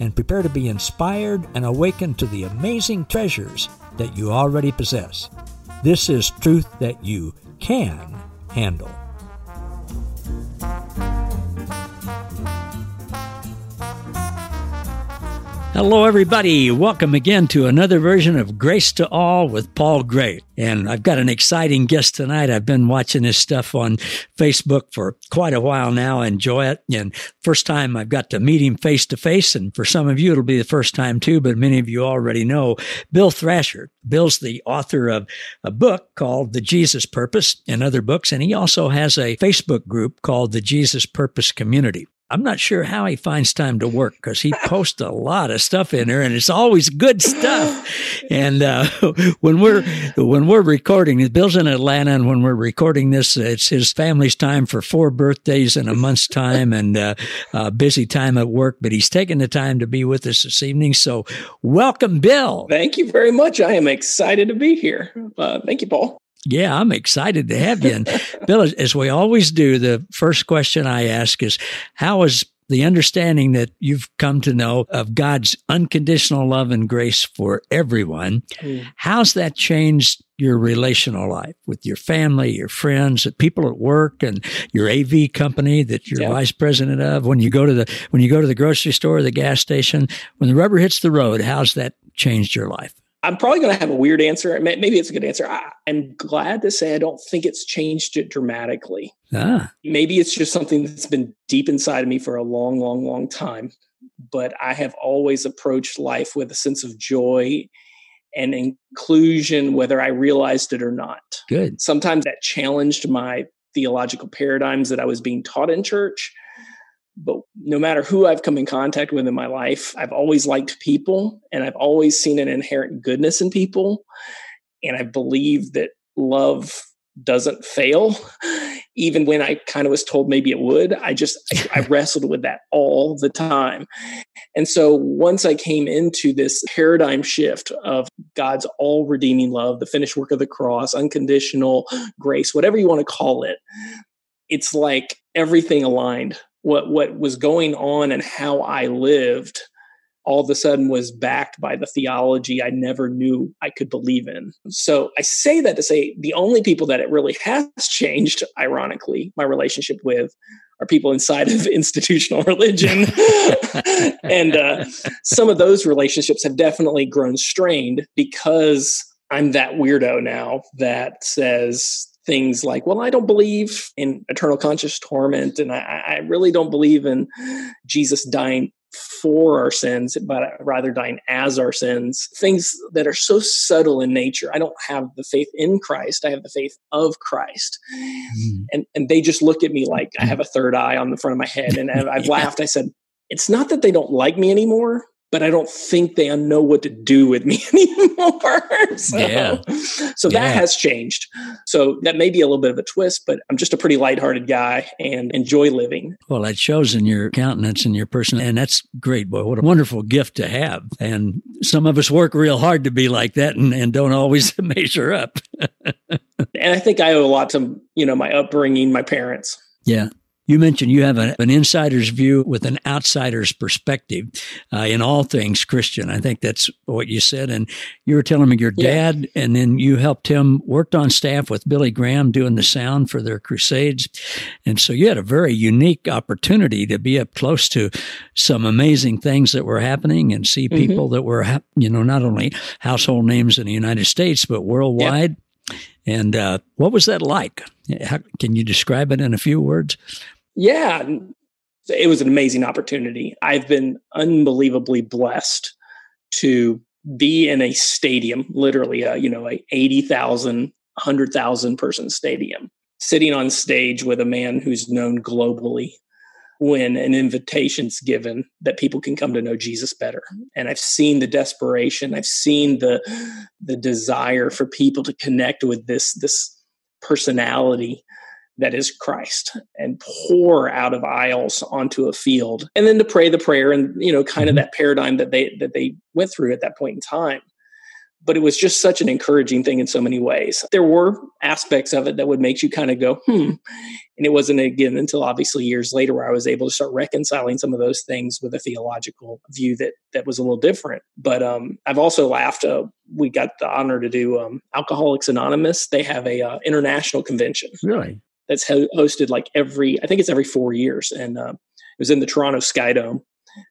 and prepare to be inspired and awakened to the amazing treasures that you already possess. This is truth that you can handle. Hello, everybody. Welcome again to another version of Grace to All with Paul Gray. And I've got an exciting guest tonight. I've been watching this stuff on Facebook for quite a while now. Enjoy it. And first time I've got to meet him face to face. And for some of you, it'll be the first time too, but many of you already know Bill Thrasher. Bill's the author of a book called The Jesus Purpose and other books. And he also has a Facebook group called the Jesus Purpose Community. I'm not sure how he finds time to work because he posts a lot of stuff in there, and it's always good stuff. And uh, when we're when we're recording, Bill's in Atlanta, and when we're recording this, it's his family's time for four birthdays in a month's time, and uh, uh, busy time at work. But he's taking the time to be with us this evening. So, welcome, Bill. Thank you very much. I am excited to be here. Uh, thank you, Paul. Yeah, I'm excited to have you. And Bill, as we always do, the first question I ask is how is the understanding that you've come to know of God's unconditional love and grace for everyone, mm. how's that changed your relational life with your family, your friends, people at work, and your AV company that you're yeah. vice president of? When you go to the when you go to the grocery store, the gas station, when the rubber hits the road, how's that changed your life? I'm probably going to have a weird answer. Maybe it's a good answer. I, am glad to say I don't think it's changed it dramatically. Ah. Maybe it's just something that's been deep inside of me for a long, long, long time. But I have always approached life with a sense of joy and inclusion, whether I realized it or not. Good. Sometimes that challenged my theological paradigms that I was being taught in church but no matter who I've come in contact with in my life, I've always liked people and I've always seen an inherent goodness in people. And I believe that love doesn't fail, even when I kind of was told maybe it would. I just, I, I wrestled with that all the time. And so once I came into this paradigm shift of God's all redeeming love, the finished work of the cross, unconditional grace, whatever you want to call it, it's like everything aligned what what was going on and how I lived all of a sudden was backed by the theology I never knew I could believe in. So I say that to say the only people that it really has changed, ironically, my relationship with are people inside of institutional religion. and uh, some of those relationships have definitely grown strained because I'm that weirdo now that says things like, well, I don't believe in eternal conscious torment, and I, I really don't believe in Jesus dying for our sins, but rather dying as our sins. Things that are so subtle in nature. I don't have the faith in Christ. I have the faith of Christ. Mm. And and they just look at me like I have a third eye on the front of my head. And I've yeah. laughed. I said, it's not that they don't like me anymore but I don't think they know what to do with me anymore. so, yeah. so that yeah. has changed. So that may be a little bit of a twist, but I'm just a pretty lighthearted guy and enjoy living. Well, that shows in your countenance and your person, and that's great, boy. What a wonderful gift to have. And some of us work real hard to be like that and, and don't always measure up. and I think I owe a lot to, you know, my upbringing, my parents. Yeah. You mentioned you have a, an insider's view with an outsider's perspective uh, in all things Christian. I think that's what you said. And you were telling me your dad, yeah. and then you helped him, worked on staff with Billy Graham doing the sound for their crusades. And so you had a very unique opportunity to be up close to some amazing things that were happening and see mm-hmm. people mm-hmm. that were, you know, not only household names in the United States, but worldwide. And uh, what was that like? How, can you describe it in a few words? Yeah, it was an amazing opportunity. I've been unbelievably blessed to be in a stadium, literally, a, you know, a 80,000, 100,000 person stadium, sitting on stage with a man who's known globally when an invitation's given that people can come to know Jesus better. And I've seen the desperation, I've seen the the desire for people to connect with this this personality that is Christ and pour out of aisles onto a field and then to pray the prayer and you know kind of mm-hmm. that paradigm that they that they went through at that point in time but it was just such an encouraging thing in so many ways. There were aspects of it that would make you kind of go, hmm. And it wasn't again until obviously years later where I was able to start reconciling some of those things with a theological view that that was a little different. But um, I've also laughed. Uh, we got the honor to do um, Alcoholics Anonymous. They have a uh, international convention. Really? That's ho- hosted like every, I think it's every four years, and uh, it was in the Toronto Sky Dome.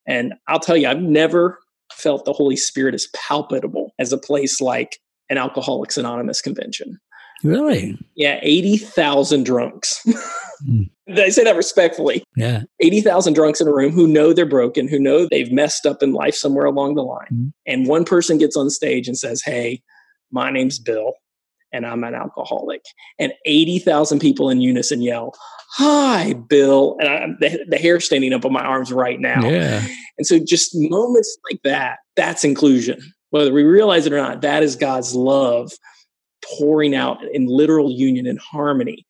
And I'll tell you, I've never felt the Holy Spirit as palpable as a place like an Alcoholics Anonymous convention. Really? Yeah, 80,000 drunks. mm. I say that respectfully. Yeah. 80,000 drunks in a room who know they're broken, who know they've messed up in life somewhere along the line. Mm. And one person gets on stage and says, Hey, my name's Bill and I'm an alcoholic. And 80,000 people in unison yell, Hi, Bill. And I, the, the hair standing up on my arms right now. Yeah. And so just moments like that, that's inclusion. Whether we realize it or not, that is God's love pouring out in literal union and harmony.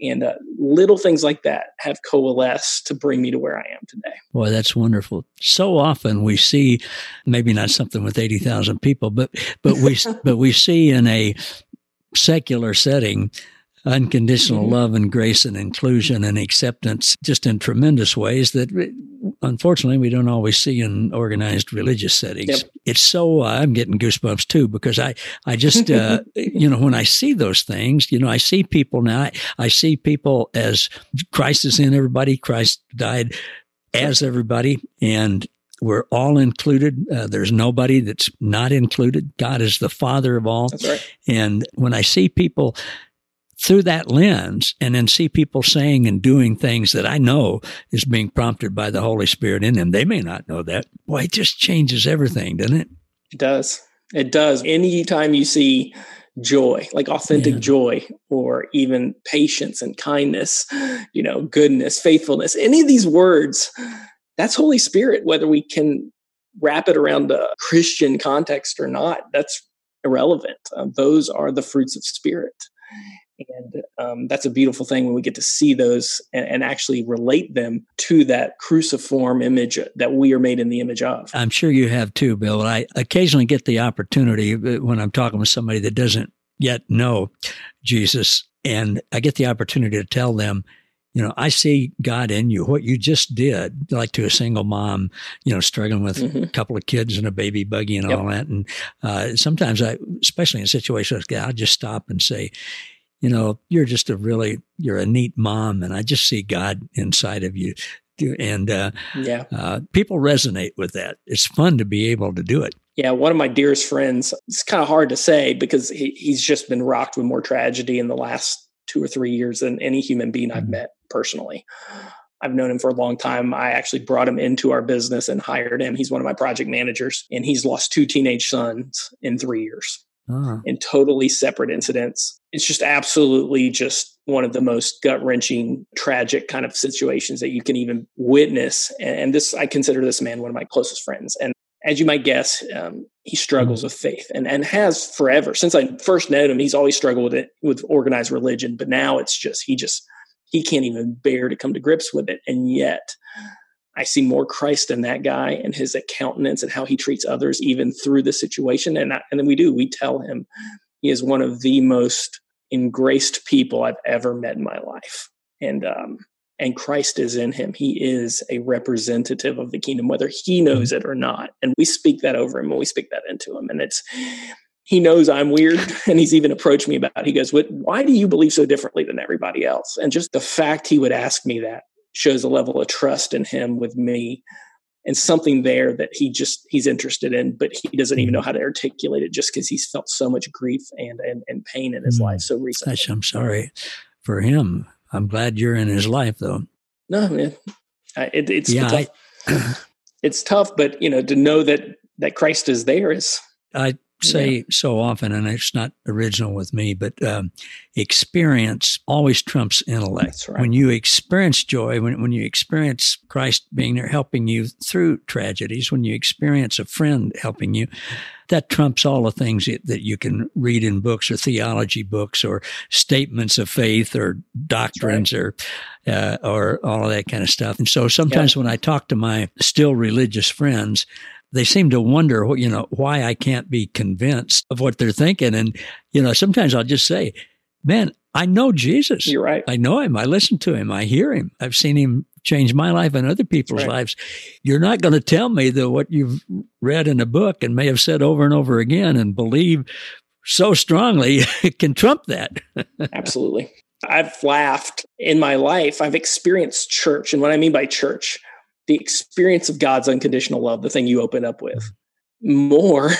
And uh, little things like that have coalesced to bring me to where I am today. Boy, that's wonderful. So often we see, maybe not something with eighty thousand people, but but we but we see in a secular setting unconditional mm-hmm. love and grace and inclusion and acceptance just in tremendous ways that unfortunately we don't always see in organized religious settings. Yep. It's so uh, I'm getting goosebumps too because I I just uh, you know when I see those things, you know I see people now I, I see people as Christ is in everybody, Christ died as everybody and we're all included. Uh, there's nobody that's not included. God is the Father of all. Right. And when I see people through that lens and then see people saying and doing things that I know is being prompted by the Holy Spirit in them. They may not know that. Boy, it just changes everything, doesn't it? It does. It does. Anytime you see joy, like authentic yeah. joy, or even patience and kindness, you know, goodness, faithfulness, any of these words, that's Holy Spirit, whether we can wrap it around a Christian context or not, that's irrelevant. Uh, those are the fruits of spirit and um, that's a beautiful thing when we get to see those and, and, actually relate them to that cruciform image that we are made in the image of. I'm sure you have too, Bill. I occasionally get the opportunity uh, when I'm talking with somebody that doesn't yet know Jesus, and I get the opportunity to tell them, you know, I see God in you. What you just did, like to a single mom, you know, struggling with mm-hmm. a couple of kids and a baby buggy and yep. all that. And uh, sometimes I, especially in situations like that, I just stop and say, you know, you're just a really, you're a neat mom, and I just see God inside of you. And uh, yeah, uh, people resonate with that. It's fun to be able to do it. Yeah, one of my dearest friends. It's kind of hard to say because he, he's just been rocked with more tragedy in the last two or three years than any human being I've mm-hmm. met personally. I've known him for a long time. I actually brought him into our business and hired him. He's one of my project managers, and he's lost two teenage sons in three years uh-huh. in totally separate incidents. It's just absolutely just one of the most gut wrenching, tragic kind of situations that you can even witness. And this, I consider this man one of my closest friends. And as you might guess, um, he struggles mm-hmm. with faith and, and has forever. Since I first met him, he's always struggled with it with organized religion. But now it's just, he just, he can't even bear to come to grips with it. And yet, I see more Christ in that guy and his countenance and how he treats others, even through the situation. And, I, and then we do, we tell him he is one of the most engraced people I've ever met in my life. And, um, and Christ is in him. He is a representative of the kingdom, whether he knows it or not. And we speak that over him and we speak that into him. And it's, he knows I'm weird and he's even approached me about it. He goes, what, why do you believe so differently than everybody else? And just the fact he would ask me that shows a level of trust in him with me and something there that he just he's interested in but he doesn't even know mm-hmm. how to articulate it just because he's felt so much grief and, and and pain in his mm. life so recently Gosh, i'm sorry for him i'm glad you're in his life though no man it, it's yeah, tough. I, it's tough but you know to know that that christ is there is i say Yeah. so often, and it's not original with me, but um, experience always trumps intellect. That's right. When you experience joy, when, when you experience Christ being there helping you through tragedies, when you experience a friend helping you, that trumps all the things that, that you can read in books or theology books or statements of faith or doctrines or uh, or all of that kind of stuff. And so sometimes when I talk to my still religious friends, they seem to wonder, you know, why I can't be convinced of what they're thinking. And you know, sometimes I'll just say, "Man, I know Jesus. You're right. I know him. I listen to him. I hear him. I've seen him change my life and other people's Right. lives. You're not going to tell me that what you've read in a book and may have said over and over again and believe so strongly can trump that. Absolutely. I've laughed in my life. I've experienced church. And what I mean by church, the experience of God's unconditional love, the thing you open up with, more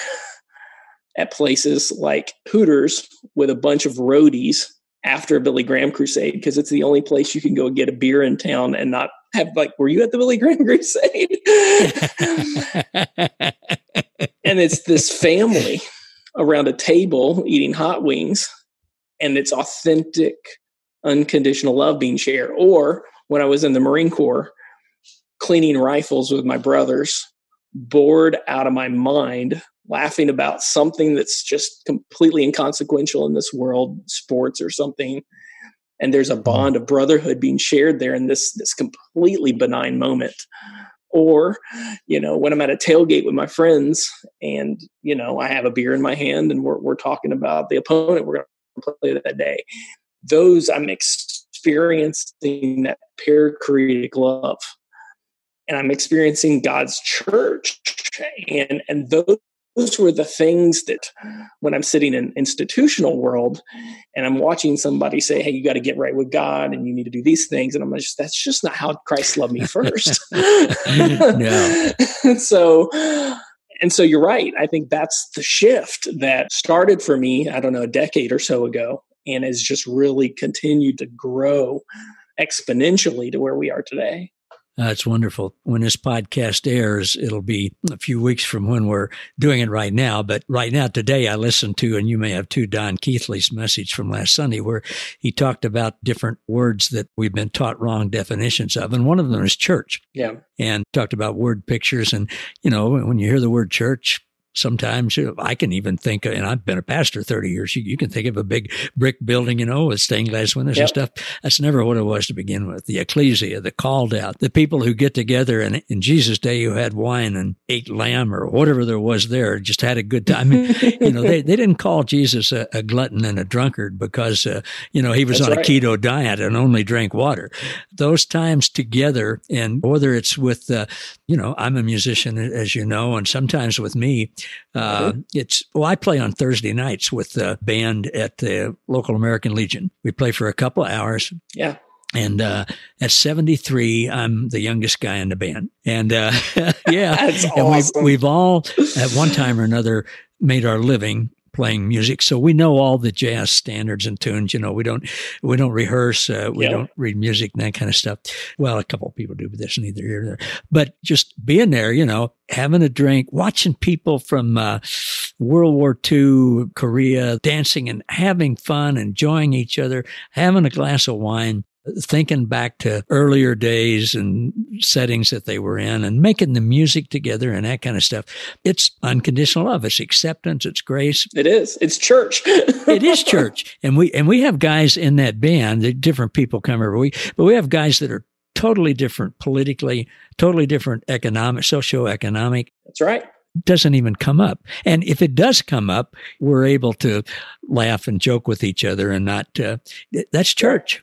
at places like Hooters with a bunch of roadies after a Billy Graham crusade, because it's the only place you can go get a beer in town and not have, like, were you at the Billy Graham crusade? and it's this family around a table eating hot wings and it's authentic unconditional love being shared or when i was in the marine corps cleaning rifles with my brothers bored out of my mind laughing about something that's just completely inconsequential in this world sports or something. And there's a mm-hmm. bond of brotherhood being shared there in this this completely benign moment. Or you know when i'm at a tailgate with my friends and you know i have a beer in my hand and we're, we're talking about the opponent we're going to play that day those i'm experiencing that perichoretic love and i'm experiencing god's church and and those those were the things that when i'm sitting in institutional world and i'm watching somebody say hey you got to get right with god and you need to do these things and i'm just that's just not how christ loved me first. So and so you're right. I think that's the shift that started for me i don't know a decade or so ago and has just really continued to grow exponentially to where we are today That's wonderful. When this podcast airs, it'll be a few weeks from when we're doing it right now. But right now, today, I listened to, and you may have too, Don Keathley's message from last Sunday, where he talked about different words that we've been taught wrong definitions of. And one of them is church yeah and talked about word pictures. And, you know, when you hear the word church, sometimes you know, I can even think, and I've been a pastor 30 years, you, you can think of a big brick building, you know, with stained glass windows and stuff. That's never what it was to begin with. The ecclesia, the called out, the people who get together and in Jesus' day who had wine and ate lamb or whatever there was there, just had a good time. You know, they, they didn't call Jesus a, a glutton and a drunkard because, uh, you know, he was That's on right. a keto diet and only drank water. Those times together, and whether it's with, uh, you know, I'm a musician, as you know, and sometimes with me, uh, it's, well, I play on Thursday nights with the band at the local American Legion. We play for a couple of hours. yeah And uh, at 73, I'm the youngest guy in the band. And uh, yeah, That's and awesome. we've, we've all, at one time or another, made our living playing music. So we know all the jazz standards and tunes. You know, we don't we don't rehearse, uh, we Yeah. don't read music and that kind of stuff. Well, a couple of people do, but that's neither here nor there. But just being there, you know, having a drink, watching people from uh, World War II, Korea, dancing and having fun, enjoying each other, having a glass of wine thinking back to earlier days and settings that they were in and making the music together and that kind of stuff. It's unconditional love. It's acceptance. It's grace. it is it's church It is church. And we, and we have guys in that band that different people come every week, but we have guys that are totally different politically, totally different economic, socioeconomic that's right doesn't even come up. And if it does come up, we're able to laugh and joke with each other and not, uh, that's church.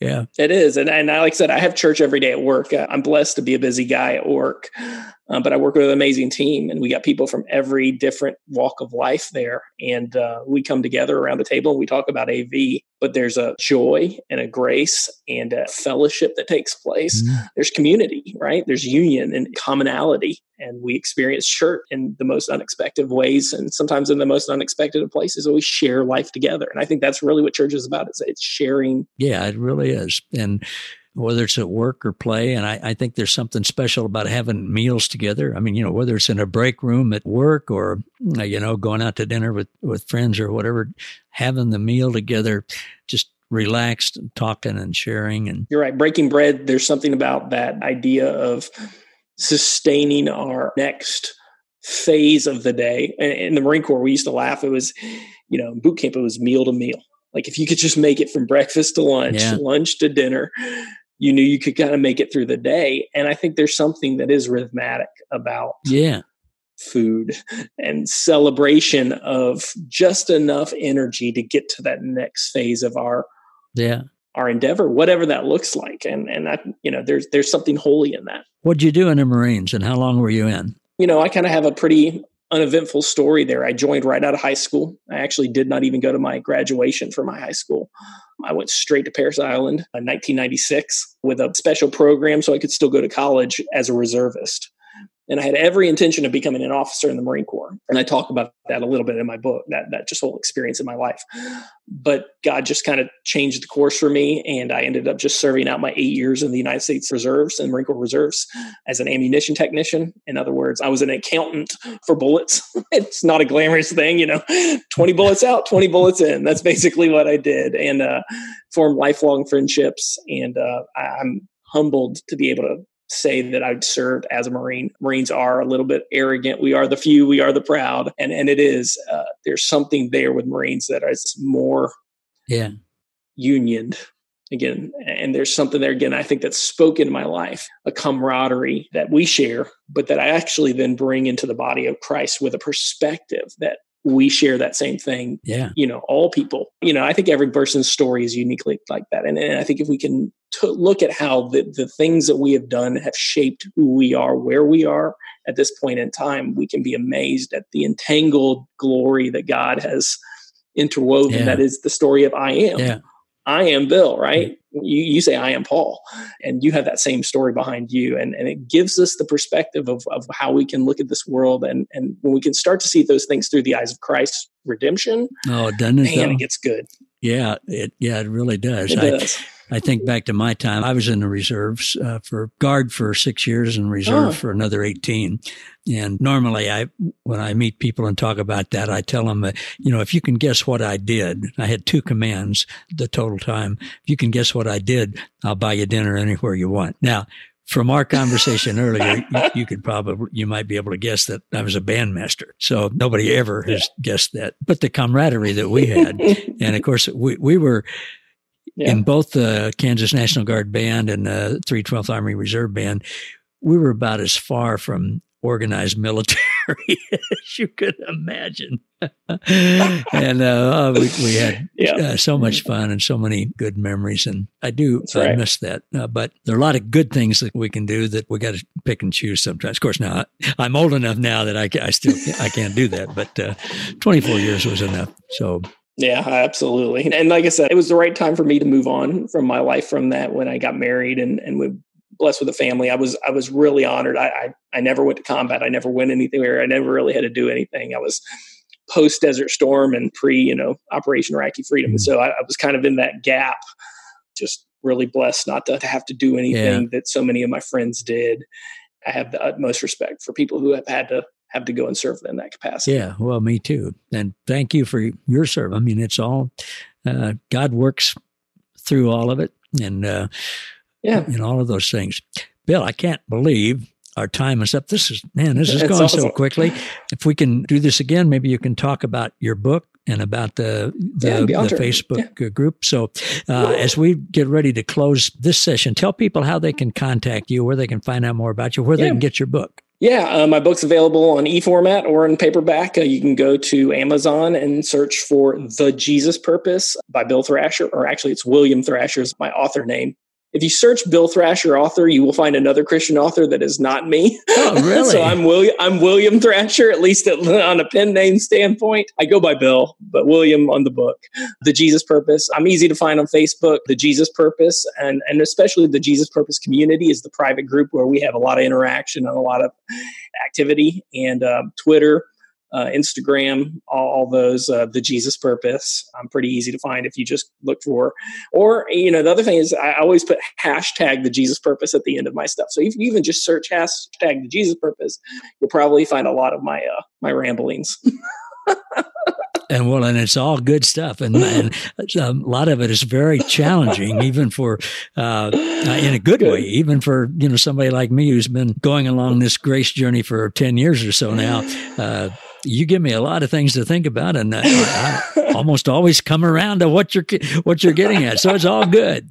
yeah. It is, and and I, like I said, I have church every day at work. Uh, I'm blessed to be a busy guy at work, um, but I work with an amazing team, and we got people from every different walk of life there, and uh, we come together around the table and we talk about AV. But there's a joy and a grace and a fellowship that takes place. There's community, right? There's union and commonality, and we experience church in the most unexpected ways, and sometimes in the most unexpected of places. And we share life together, and I think that's really what church is about. It's it's sharing Yeah, it really is. And whether it's at work or play. And I, I, think there's something special about having meals together. I mean, you know, whether it's in a break room at work or, you know, going out to dinner with, with friends or whatever, having the meal together, just relaxed and talking and sharing. And you're right. Breaking bread, there's something about that idea of sustaining our next phase of the day. In the Marine Corps, we used to laugh. It was, you know, boot camp, it was meal to meal. Like if you could just make it from breakfast to lunch, yeah. lunch to dinner, you knew you could kind of make it through the day. And I think there's something that is rhythmic about yeah. food and celebration of just enough energy to get to that next phase of our yeah. our endeavor whatever that looks like. And and that you know there's there's something holy in that. What'd you do in the marines and how long were you in? You know i kind of have a pretty uneventful story there. I joined right out of high school. I actually did not even go to my graduation for my high school. I went straight to Parris Island in 1996 with a special program so I could still go to college as a reservist. And I had every intention of becoming an officer in the Marine Corps. And I talk about that a little bit in my book, that, that just whole experience in my life. But God just kind of changed the course for me. And I ended up just serving out my eight years in the United States Reserves and Marine Corps Reserves as an ammunition technician. In other words, I was an accountant for bullets. it's not a glamorous thing, you know, 20 bullets out, 20 bullets in. That's basically what I did. And uh, formed lifelong friendships. And uh, I'm humbled to be able to say that I've served as a Marine. Marines are a little bit arrogant. We are the few, we are the proud. And, and it is, uh, there's something there with Marines that is more yeah. unioned again. And there's something there again, I think that's spoken in my life, a camaraderie that we share, but that I actually then bring into the body of Christ with a perspective that we share that same thing. Yeah. You know, all people, you know, I think every person's story is uniquely like that. And, and I think if we can t- look at how the, the things that we have done have shaped who we are, where we are at this point in time, we can be amazed at the entangled glory that God has interwoven. Yeah. That is the story of I am. Yeah. I am Bill, right? You, you say I am Paul, and you have that same story behind you. And, and it gives us the perspective of, of how we can look at this world. And, and when we can start to see those things through the eyes of Christ's redemption, oh, it? Man, it gets good. Yeah, it yeah, it really does. It I, does. I think back to my time. I was in the reserves uh, for guard for six years and reserve oh. for another eighteen. And normally, I when I meet people and talk about that, I tell them, uh, you know, if you can guess what I did, I had two commands the total time. If you can guess what I did, I'll buy you dinner anywhere you want. Now, from our conversation earlier, you, you, could probably, you might be able to guess that I was a bandmaster. So nobody ever has guessed that. But the camaraderie that we had, and of course, we, we were yeah. in both the Kansas National Guard Band and the 312th Army Reserve Band, we were about as far from organized military as you could imagine. and uh, oh, we, we, had yeah. uh, so much fun and so many good memories. And I do I right. miss that. Uh, but there are a lot of good things that we can do that we got to pick and choose sometimes. Of course, now I'm old enough now that I, I still I can't do that. But uh, 24 years was enough. So yeah, absolutely. And like I said, it was the right time for me to move on from my life from that when I got married and and we blessed with a family. I was I was really honored. I, I I, never went to combat. I never went anywhere. I never really had to do anything. I was post Desert Storm and pre you know Operation Iraqi Freedom. Mm-hmm. So I, I, was kind of in that gap. Just really blessed not to, to have to do anything yeah. that so many of my friends did. I have the utmost respect for people who have had to have to go and serve in that capacity. Yeah, well, me too. And thank you for your service. I mean, it's all uh, God works through all of it, and uh, yeah, and all of those things. Bill, I can't believe our time is up. This is man, this is going awesome. so quickly. If we can do this again, maybe you can talk about your book and about the the, yeah, the Facebook yeah. group. So, uh, as we get ready to close this session, tell people how they can contact you, where they can find out more about you, where yeah. they can get your book. Yeah, uh, my book's available on e format or in paperback. Uh, you can go to Amazon and search for The Jesus Purpose by Bill Thrasher, or actually, it's William Thrasher's my author name. If you search Bill Thrasher author, you will find another Christian author that is not me. Oh, really? so I'm William. I'm William Thrasher, at least at, on a pen name standpoint. I go by Bill, but William on the book. The Jesus Purpose. I'm easy to find on Facebook. The Jesus Purpose, and and especially the Jesus Purpose community is the private group where we have a lot of interaction and a lot of activity. And uh, Twitter. Uh, Instagram, all, all those, uh, the Jesus Purpose. I'm pretty easy to find if you just look for. Or, you know, the other thing is I always put hashtag the Jesus Purpose at the end of my stuff. So if you even just search hashtag the Jesus Purpose, you'll probably find a lot of my uh, my ramblings. and well, and it's all good stuff, and, and a lot of it is very challenging, even for uh, in a good, good, way, even for you know somebody like me who's been going along this grace journey for ten years or so now. Uh, you give me a lot of things to think about, and uh, I almost always come around to what you're what you're getting at. So it's all good.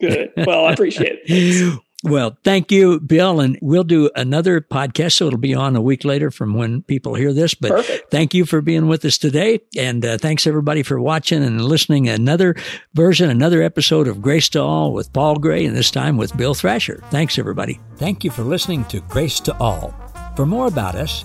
Good. Well, I appreciate it. Well, thank you, Bill. And we'll do another podcast. So it'll be on a week later from when people hear this. But Perfect. thank you for being with us today. And uh, thanks everybody for watching and listening. Another version, another episode of Grace to All with Paul Gray, and this time with Bill Thrasher. Thanks, everybody. Thank you for listening to Grace to All. For more about us,